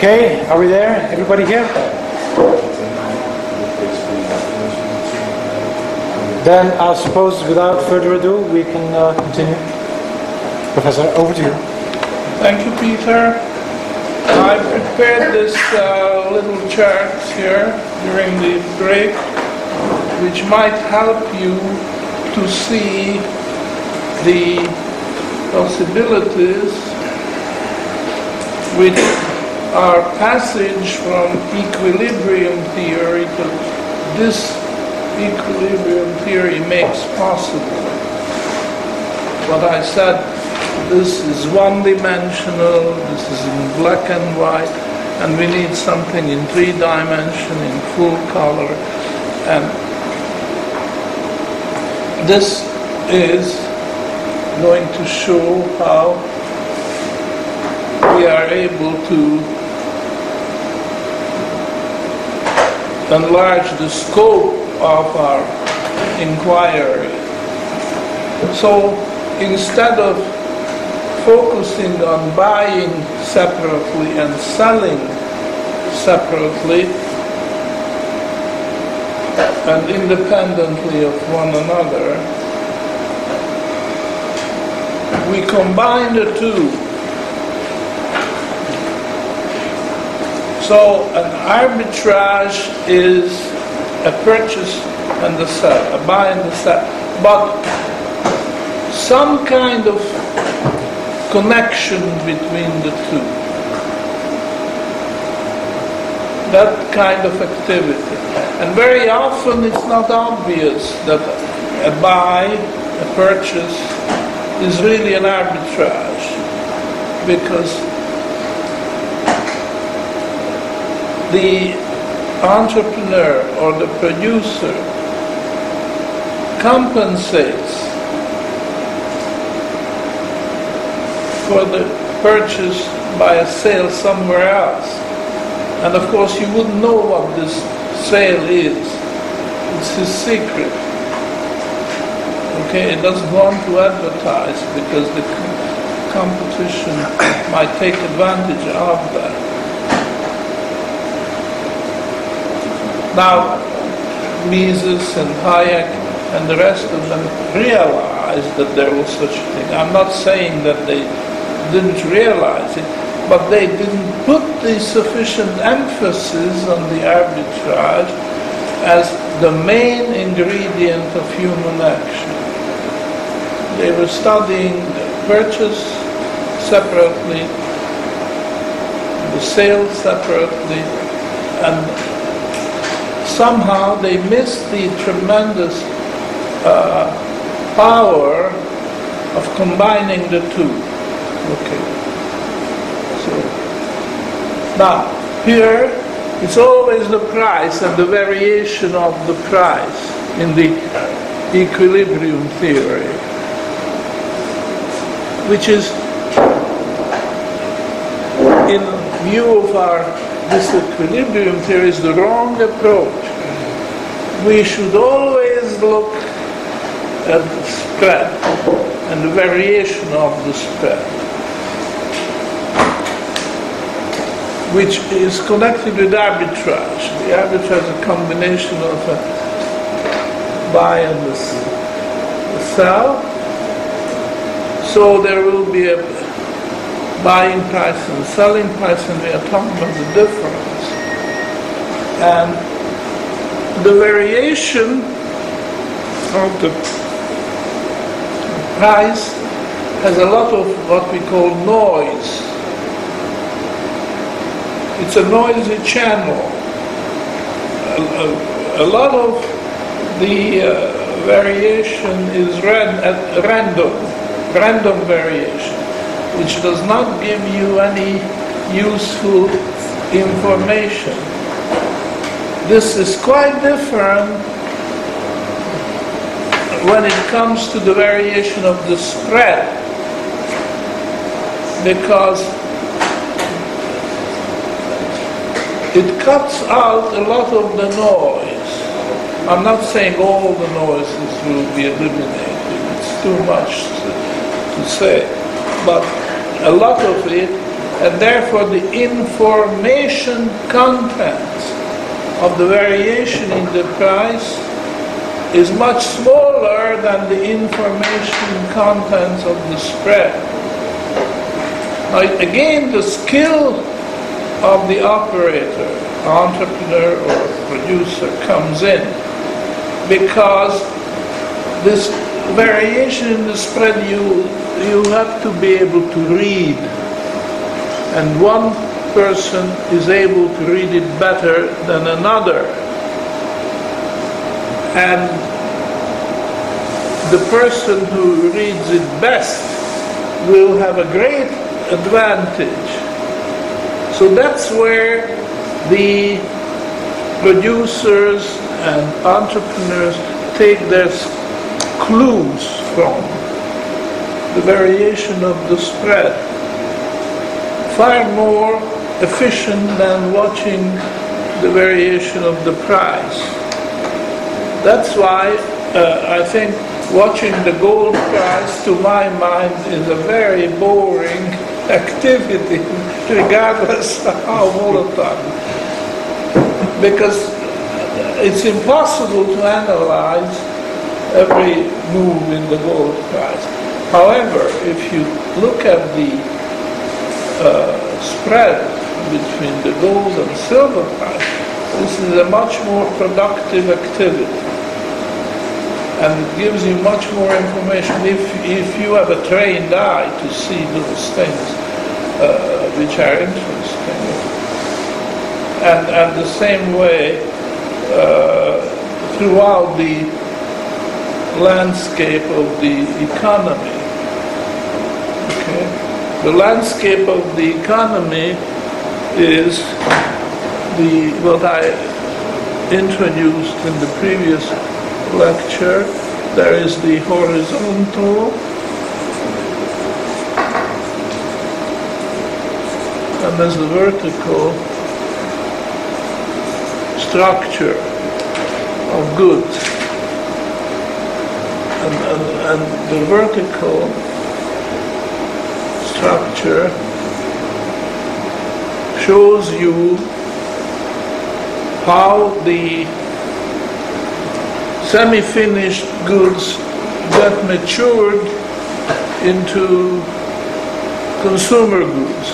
Okay, are we there? Everybody here? Then I suppose without further ado we can uh, continue. Professor, over to you. Thank you, Peter. I prepared this uh, little chart here during the break, which might help you to see the possibilities which our passage from equilibrium theory to this equilibrium theory makes possible. What I said, this is one-dimensional, this is in black and white, and we need something in three dimension, in full color, and this is going to show how we are able to enlarge the scope of our inquiry. So instead of focusing on buying separately and selling separately and independently of one another, we combine the two So an arbitrage is a purchase and a sell, a buy and a sell. But some kind of connection between the two. That kind of activity. And very often it's not obvious that a buy, a purchase, is really an arbitrage. Because the entrepreneur or the producer compensates for the purchase by a sale somewhere else. And of course you wouldn't know what this sale is. It's his secret. Okay, it doesn't want to advertise because the competition might take advantage of that. Now, Mises and Hayek and the rest of them realized that there was such a thing. I'm not saying that they didn't realize it, but they didn't put the sufficient emphasis on the arbitrage as the main ingredient of human action. They were studying the purchase separately, the sale separately, and somehow they miss the tremendous uh, power of combining the two. Okay. So now here it's always the price and the variation of the price in the equilibrium theory, which is in view of our disequilibrium theory is the wrong approach we should always look at the spread and the variation of the spread, which is connected with arbitrage. The arbitrage is a combination of a buy and the sell. So there will be a buying price and selling price, and we are talking about the difference. And the variation of the price has a lot of what we call noise. It's a noisy channel. A, a, a lot of the uh, variation is ran, random, random variation, which does not give you any useful information. This is quite different when it comes to the variation of the spread because it cuts out a lot of the noise. I'm not saying all the noises will be eliminated, it's too much to, to say, but a lot of it and therefore the information content of the variation in the price is much smaller than the information contents of the spread. Now, again, the skill of the operator, entrepreneur or producer comes in because this variation in the spread you you have to be able to read. And one person is able to read it better than another. And the person who reads it best will have a great advantage. So that's where the producers and entrepreneurs take their clues from the variation of the spread. Far more efficient than watching the variation of the price. That's why uh, I think watching the gold price, to my mind, is a very boring activity, regardless of how volatile. Because it's impossible to analyze every move in the gold price. However, if you look at the uh, spread between the gold and silver price, this is a much more productive activity. And it gives you much more information if, if you have a trained eye to see those things uh, which are interesting. And, and the same way, uh, throughout the landscape of the economy. Okay? The landscape of the economy is the what I introduced in the previous lecture. There is the horizontal and there's the vertical structure of goods. And, and, and the vertical structure shows you how the semi-finished goods get matured into consumer goods.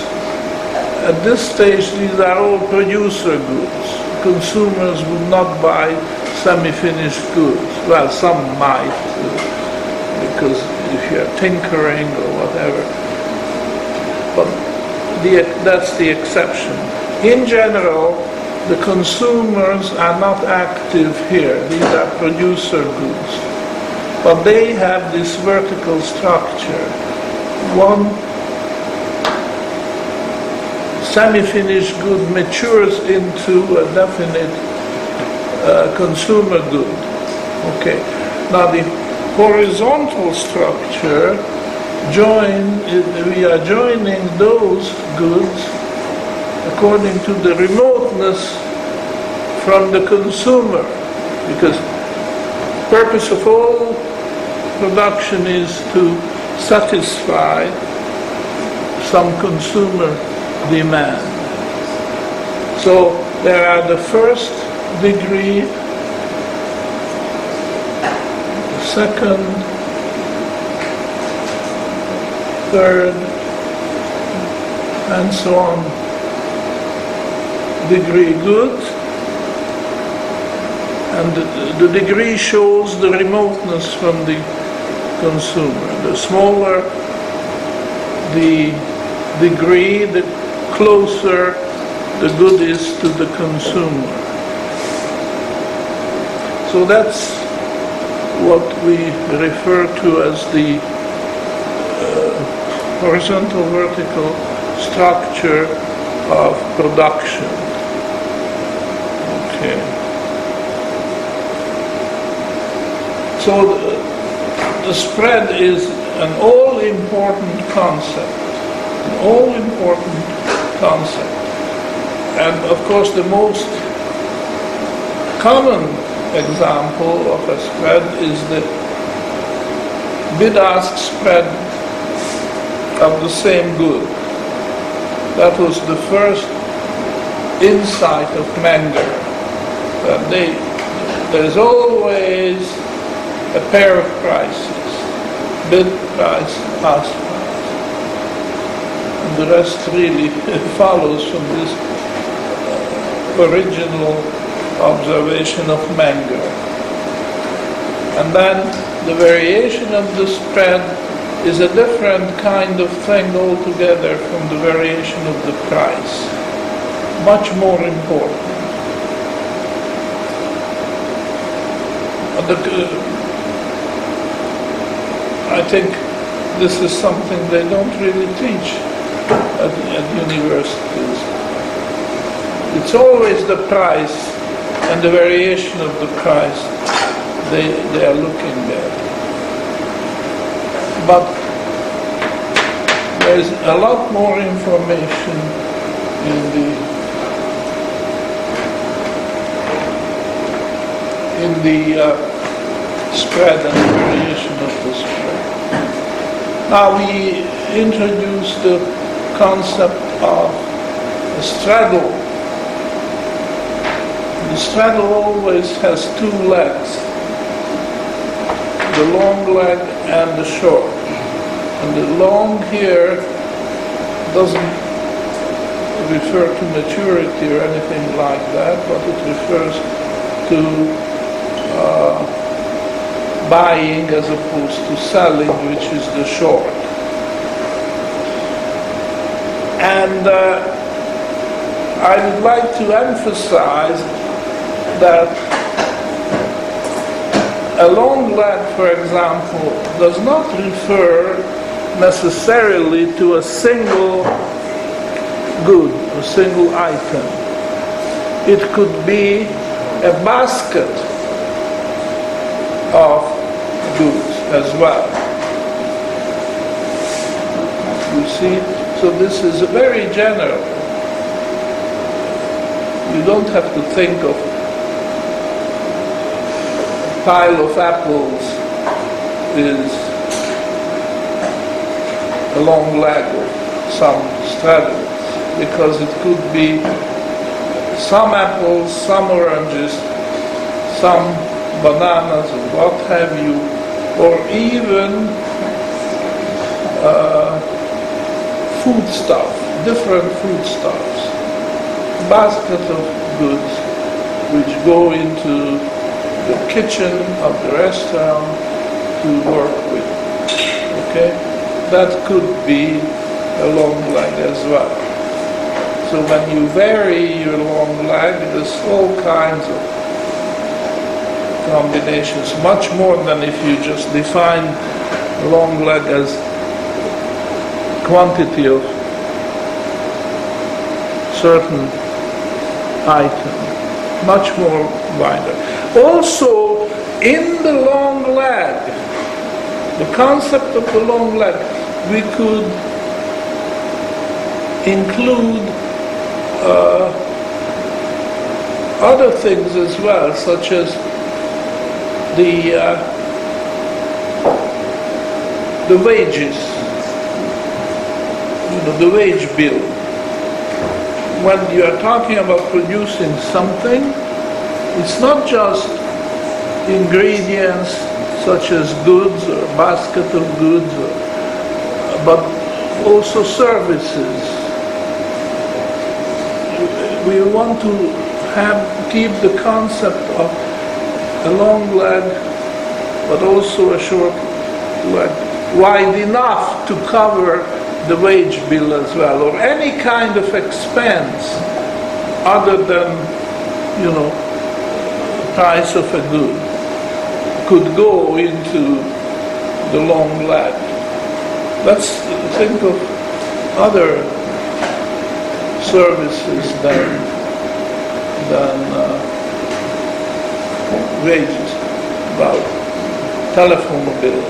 At this stage, these are all producer goods. Consumers would not buy semi-finished goods. Well, some might, because if you're tinkering or whatever. But the, that's the exception. In general, the consumers are not active here. These are producer goods. But they have this vertical structure. One semi-finished good matures into a definite consumer good. Okay. Now the horizontal structure join we are joining those goods according to the remoteness from the consumer because purpose of all production is to satisfy some consumer demand. So there are the first degree, second, third, and so on degree good. And the, degree shows the remoteness from the consumer. The smaller the degree, the closer the good is to the consumer. So that's what we refer to as the uh, horizontal vertical structure of production. Okay. So the, the spread is an all-important concept, an all-important concept. And of course the most common example of a spread is the bid-ask spread of the same good. That was the first insight of Menger. That they, there's always a pair of prices, bid price, ask price. And the rest really follows from this uh, original observation of Menger. And then the variation of the spread is a different kind of thing altogether from the variation of the price. Much more important. Uh, I think this is something they don't really teach at, at universities. It's always the price and the variation of the price they, they are looking at. But there's a lot more information in the in the uh, spread and variation of the spread. Now we introduce the concept of a straddle. The straddle always has two legs, the long leg and the short. And the long here doesn't refer to maturity or anything like that, but it refers to uh, buying as opposed to selling, which is the short. And uh, I would like to emphasize that a long leg, for example, does not refer necessarily to a single good, a single item. It could be a basket of goods as well. You see, so this is very general. You don't have to think of pile of apples is a long leg of some straddles because it could be some apples, some oranges, some bananas what have you, or even uh, foodstuff, different foodstuffs, basket of goods which go into the kitchen of the restaurant to work with. Okay? That could be a long leg as well. So when you vary your long leg, there's all kinds of combinations, much more than if you just define long leg as quantity of certain item, much more wider. Also, in the long leg, the concept of the long leg, we could include uh, other things as well, such as the uh, the wages, you know, the wage bill. When you are talking about producing something, it's not just ingredients such as goods or basket of goods, or, but also services. We want to have keep the concept of a long leg, but also a short leg, wide enough to cover the wage bill as well, or any kind of expense other than, you know, price of a good could go into the long leg. Let's think of other services than than uh, wages, about telephone bill,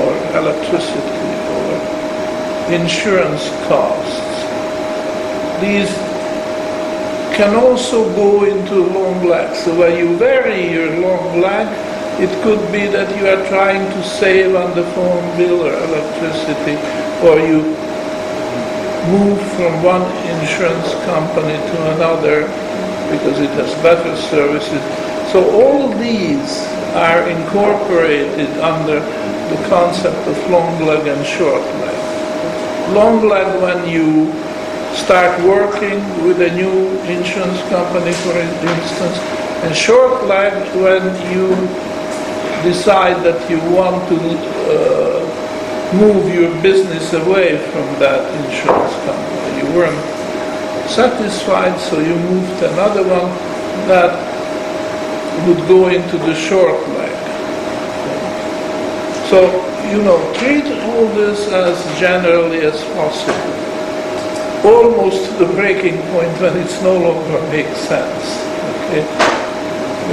or electricity, or insurance costs. These can also go into long leg. So when you vary your long leg, it could be that you are trying to save on the phone bill or electricity, or you move from one insurance company to another because it has better services. So all these are incorporated under the concept of long leg and short leg. Long leg when you start working with a new insurance company, for instance, and short leg when you decide that you want to uh, move your business away from that insurance company. You weren't satisfied, so you moved to another one that would go into the short leg. So, you know, treat all this as generally as possible. Almost to the breaking point when it's no longer makes sense. Okay?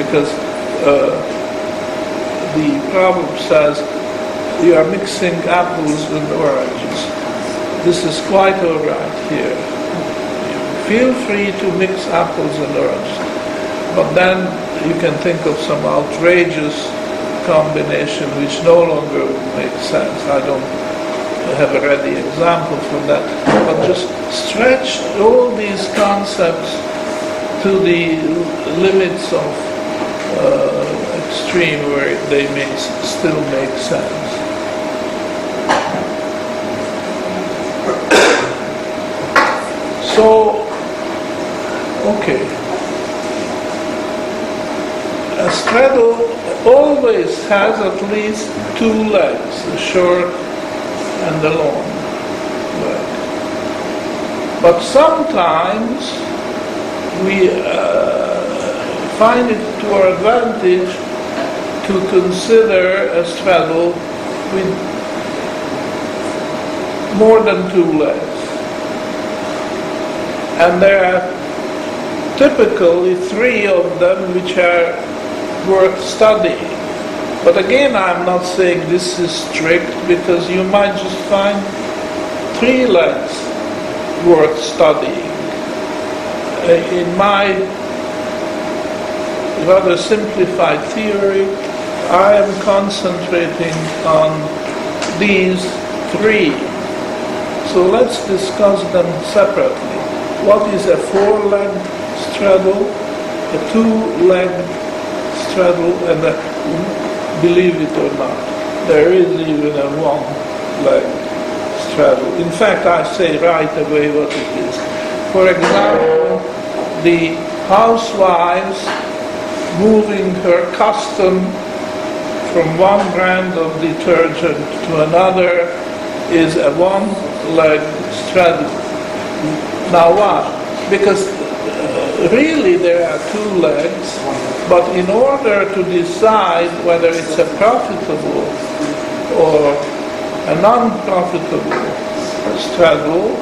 Because uh, the proverb says you are mixing apples and oranges. This is quite all right here. Feel free to mix apples and oranges. But then you can think of some outrageous combination which no longer makes sense. I don't have a ready example for that. But just stretch all these concepts to the limits of uh, extreme where they may still make sense. So, okay. A straddle always has at least two legs, the short and the long leg. But sometimes we uh, find it to our advantage to consider a straddle with more than two legs. And there are typically three of them which are worth studying. But again, I'm not saying this is strict because you might just find three legs worth studying. Uh, in my rather simplified theory, I am concentrating on these three. So let's discuss them separately. What is a four-legged straddle, a two-legged straddle, and a, believe it or not, there is even a one-legged straddle. In fact, I say right away what it is. For example, the housewives moving her custom from one brand of detergent to another is a one-leg straddle. Now why? Because uh, really there are two legs, but in order to decide whether it's a profitable or a non-profitable straddle,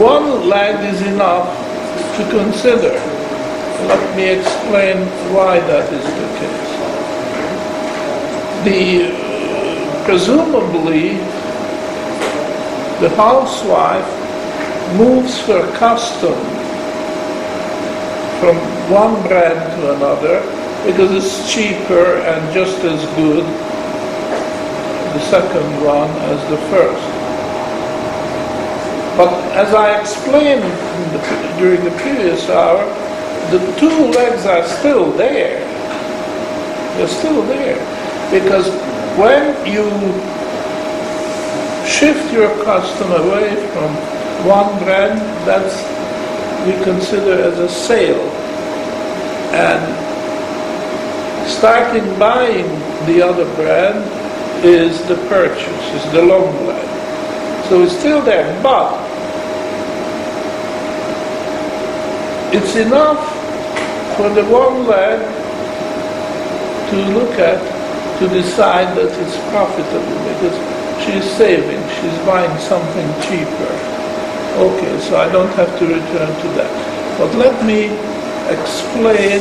one leg is enough to consider. Let me explain why that is the case. The uh, presumably the housewife moves her custom from one brand to another because it's cheaper and just as good the second one as the first. But as I explained the, during the previous hour, the two legs are still there. They're still there. Because when you shift your custom away from one brand, that's we consider as a sale. And starting buying the other brand is the purchase, is the long leg. So it's still there, but it's enough for the one leg to look at to decide that it's profitable because she's saving, she's buying something cheaper. Okay, so I don't have to return to that. But let me explain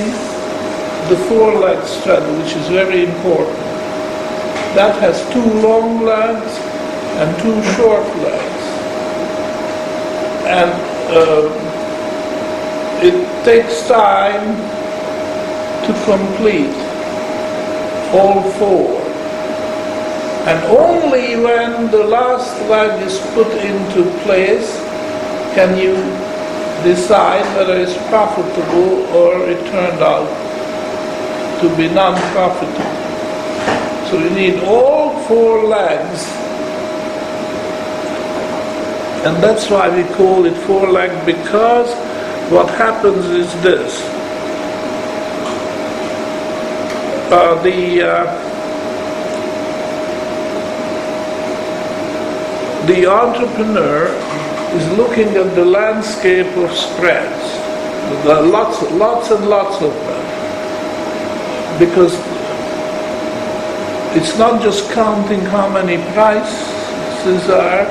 the four-leg straddle, which is very important. That has two long legs and two short legs. And uh, it takes time to complete all four. And only when the last leg is put into place can you decide whether it's profitable or it turned out to be non-profitable. So you need all four legs. And that's why we call it four leg because what happens is this. Uh, the uh, the entrepreneur is looking at the landscape of spreads. There are lots, lots and lots of them. Because it's not just counting how many prices are,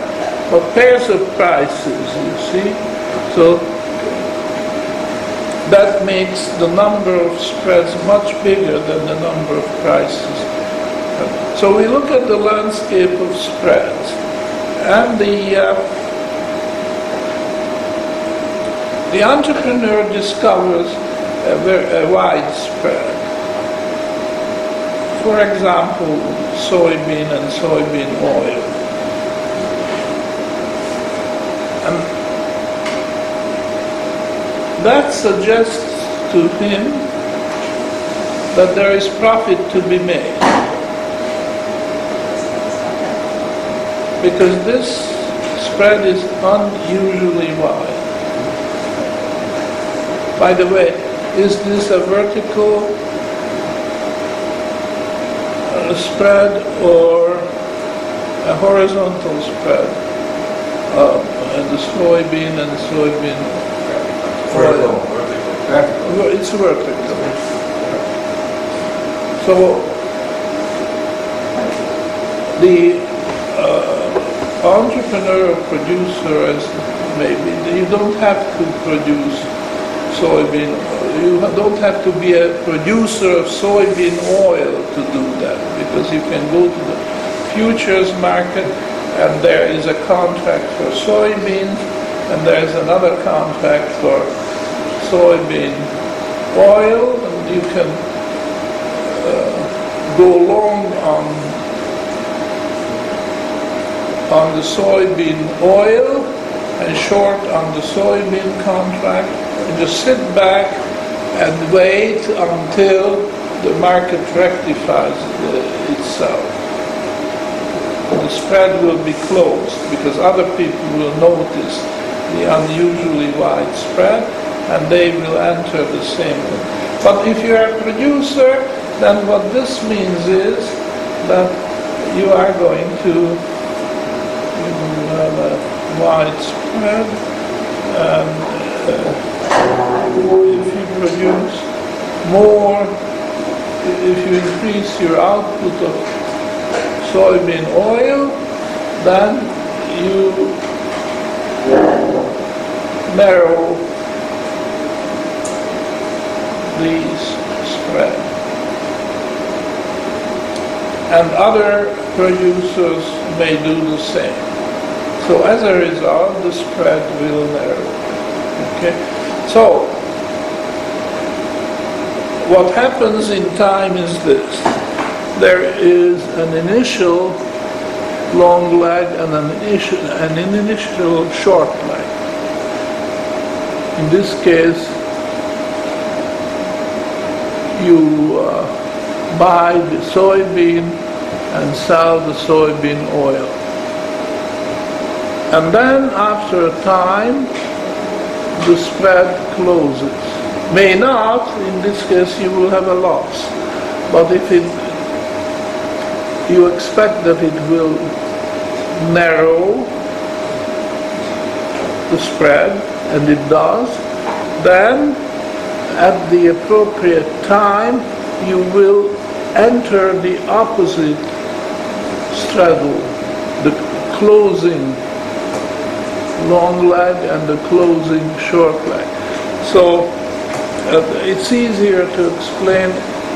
but pairs of prices, you see. So that makes the number of spreads much bigger than the number of prices. So we look at the landscape of spreads and the uh, the entrepreneur discovers a, a wide spread. For example, soybean and soybean oil. And that suggests to him that there is profit to be made. Because this spread is unusually wide. By the way, is this a vertical uh, spread or a horizontal spread? Uh, the soybean and the soybean Vertical. Well, It's vertical. So the uh, entrepreneur producer maybe you don't have to produce soybean. You don't have to be a producer of soybean oil to do that because you can go to the futures market and there is a contract for soybeans and there is another contract for soybean oil and you can uh, go long on on the soybean oil and short on the soybean contract and just sit back and wait until the market rectifies the- itself. The spread will be closed because other people will notice the unusually wide spread and they will enter the same. But if you are a producer, then what this means is that you are going to you will have and uh, if you produce more, if you increase your output of soybean oil, then you narrow these spread. And other producers may do the same. So as a result, the spread will narrow. Okay? So, what happens in time is this. There is an initial long leg and an initial, an initial short leg. In this case, you uh, buy the soybean and sell the soybean oil. And then after a time, the spread closes. May not, in this case you will have a loss. But if it, you expect that it will narrow the spread, and it does, then at the appropriate time, you will enter the opposite straddle, the closing long leg and the closing short leg. So uh, it's easier to explain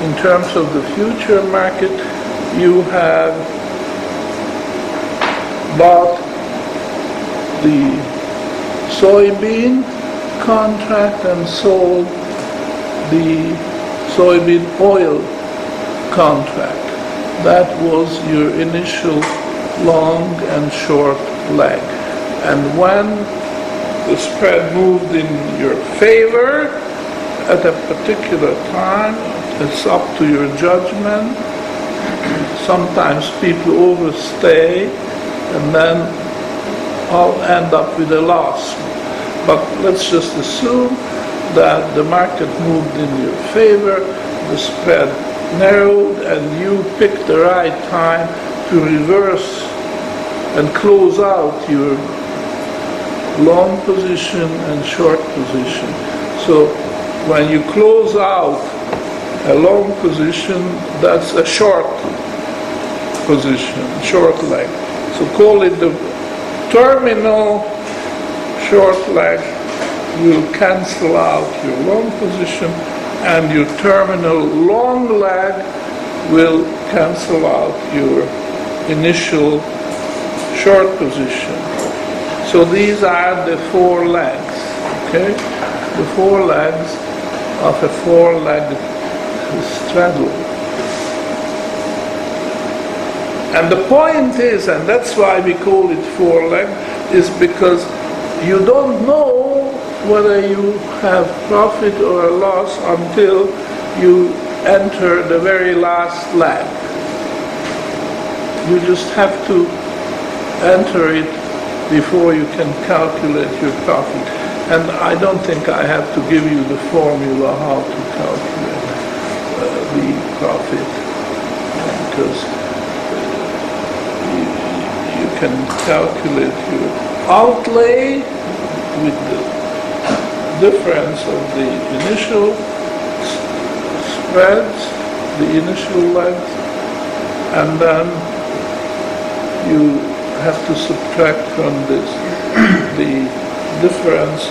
in terms of the future market. You have bought the soybean contract and sold the soybean oil contract. that was your initial long and short leg. And when the spread moved in your favor at a particular time, it's up to your judgment. Sometimes people overstay and then I'll end up with a loss. But let's just assume that the market moved in your favor, the spread narrowed, and you picked the right time to reverse and close out your long position and short position. So when you close out a long position, that's a short position, short leg. So call it the terminal short leg will cancel out your long position and your terminal long leg will cancel out your initial short position. So these are the four legs, okay? The four legs of a four-legged straddle. And the point is, and that's why we call it four-leg, is because you don't know whether you have profit or a loss until you enter the very last leg. You just have to enter it before you can calculate your profit. And I don't think I have to give you the formula how to calculate uh, the profit because you, you can calculate your outlay with the difference of the initial spreads, the initial length, and then you have to subtract from this the difference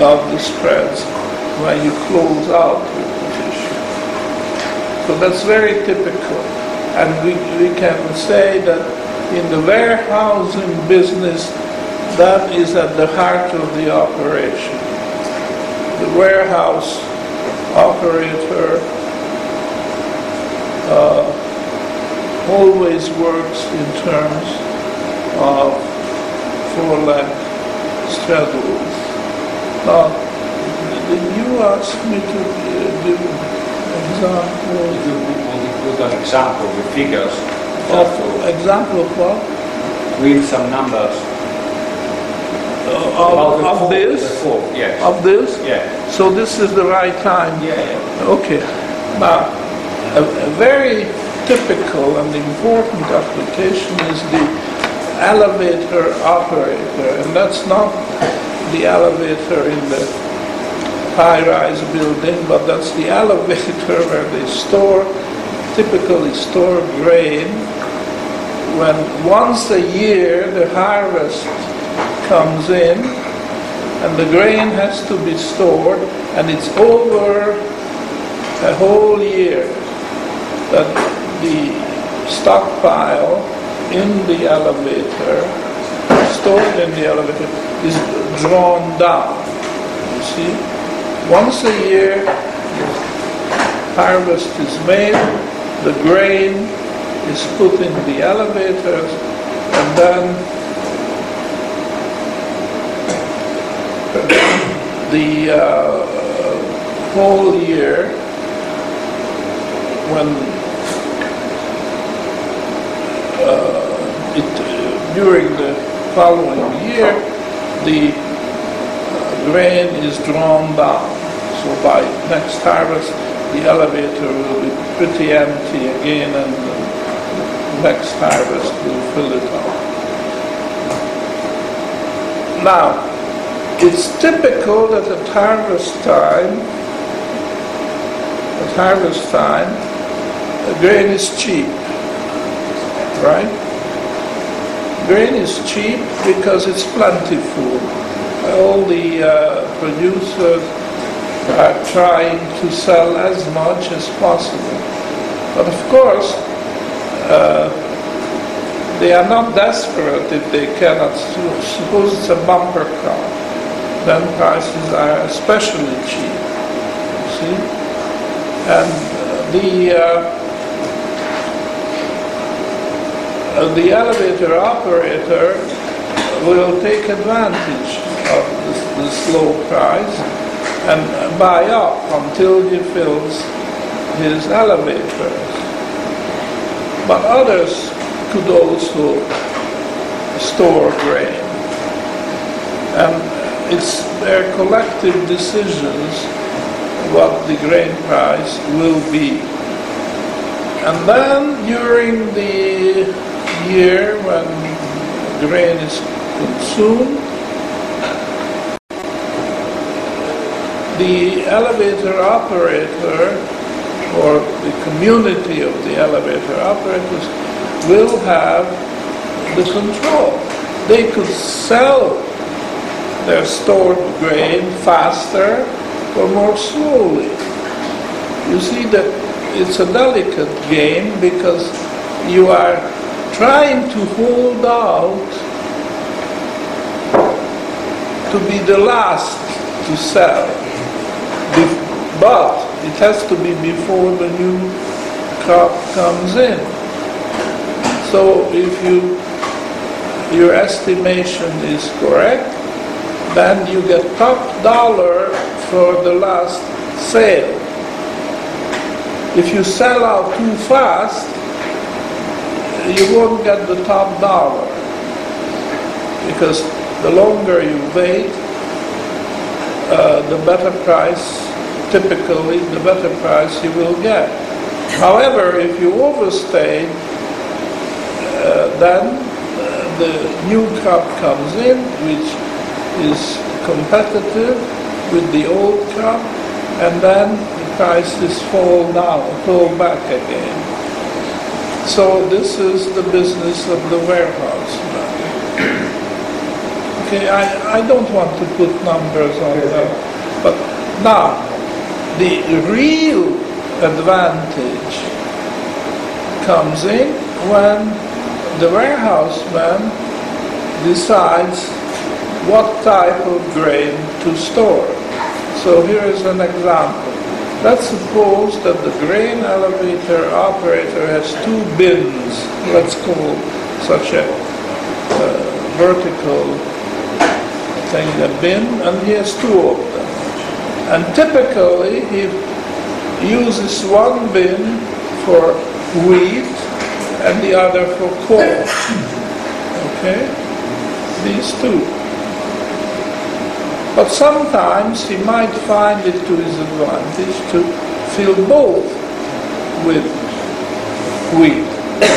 of the spreads when you close out your position. So that's very typical. And we, we can say that in the warehousing business, that is at the heart of the operation. The warehouse operator uh, always works in terms of straddles. Now, did you ask me to uh, give example If you would put an example with figures, of, example of what? read some numbers. Uh, Of, of four- this? Four, yes. Of this? Yeah, So this is the right time? yeah, yeah. Okay. Now, a, a very typical and important application is the elevator operator, and that's not the elevator in the high-rise building, but that's the elevator where they store, typically store grain. When once a year the harvest comes in, and the grain has to be stored, and it's over a whole year that the stockpile in the elevator, stored in the elevator, is drawn down. You see? Once a year, harvest is made, the grain is put in the elevators, and then the uh, whole year, when uh, it, during the following year, the uh, grain is drawn down. So by next harvest, the elevator will be pretty empty again, and the next harvest will fill it up. Now, it's typical that at harvest time, at harvest time, grain is cheap, right? Grain is cheap because it's plentiful. All the uh, producers are trying to sell as much as possible. But of course, uh, they are not desperate if they cannot. Suppose it's a bumper crop then prices are especially cheap. See, and the uh, uh, the elevator operator will take advantage of this, this low price and buy up until he fills his elevators. But others could also store grain. And it's their collective decisions what the grain price will be. And then during the year when grain is consumed, the elevator operator or the community of the elevator operators will have the control. They could sell their stored grain faster or more slowly. You see that it's a delicate game because you are trying to hold out to be the last to sell. But it has to be before the new crop comes in. So if you, your estimation is correct, then you get top dollar for the last sale. If you sell out too fast, you won't get the top dollar. Because the longer you wait, uh, the better price, typically, the better price you will get. However, if you overstay, uh, then uh, the new crop comes in, which is competitive with the old crop, and then the prices fall down, fall back again. So this is the business of the warehouse. Okay, I, I don't want to put numbers on that, but now, the real advantage comes in when the warehouseman decides what type of grain to store. So here is an example. Let's suppose that the grain elevator operator has two bins, let's call such a uh, vertical thing a bin, and he has two of them. And typically he uses one bin for wheat and the other for corn. Okay? These two. But sometimes he might find it to his advantage to fill both with wheat,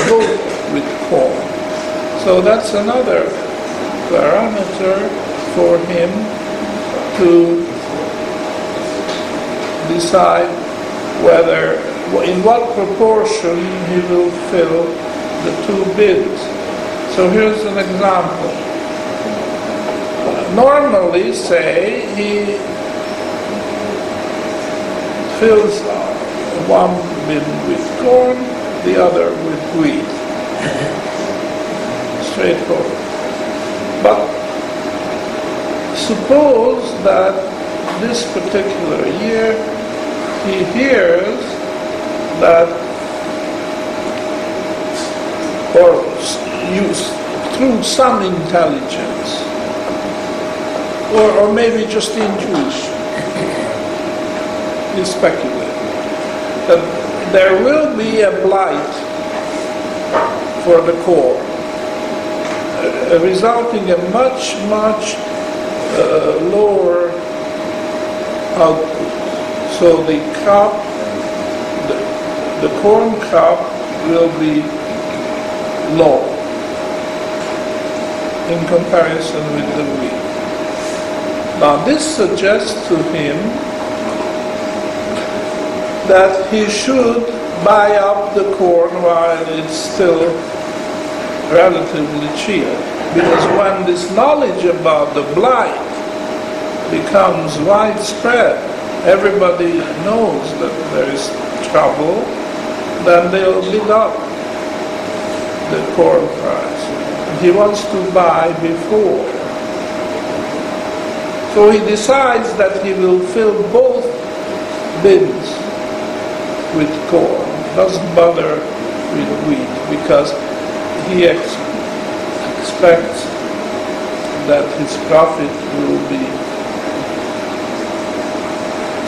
both with corn. So that's another parameter for him to decide whether, in what proportion he will fill the two bins. So here's an example. Normally, say, he fills one bin with corn, the other with wheat. Straightforward. But suppose that this particular year he hears that, or use through some intelligence, or, or maybe just intuition, he speculates that there will be a blight for the corn, uh, resulting in much, much uh, lower output. So the crop, the, the corn crop will be low in comparison with the wheat. Now this suggests to him that he should buy up the corn while it's still relatively cheap. Because when this knowledge about the blight becomes widespread, everybody knows that there is trouble, then they'll bid up the corn price. He wants to buy before. So he decides that he will fill both bins with corn, doesn't bother with wheat, because he ex- expects that his profit will be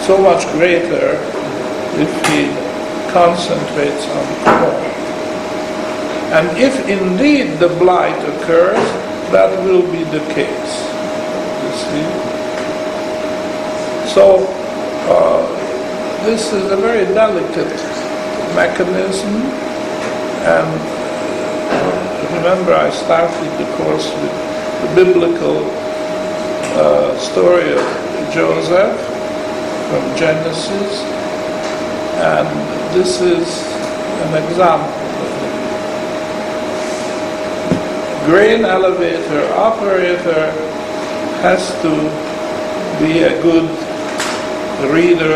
so much greater if he concentrates on corn. And if indeed the blight occurs, that will be the case. You see? So, uh, this is a very delicate mechanism, and uh, remember I started the course with the biblical uh, story of Joseph from Genesis, and this is an example. Grain elevator operator has to be a good reader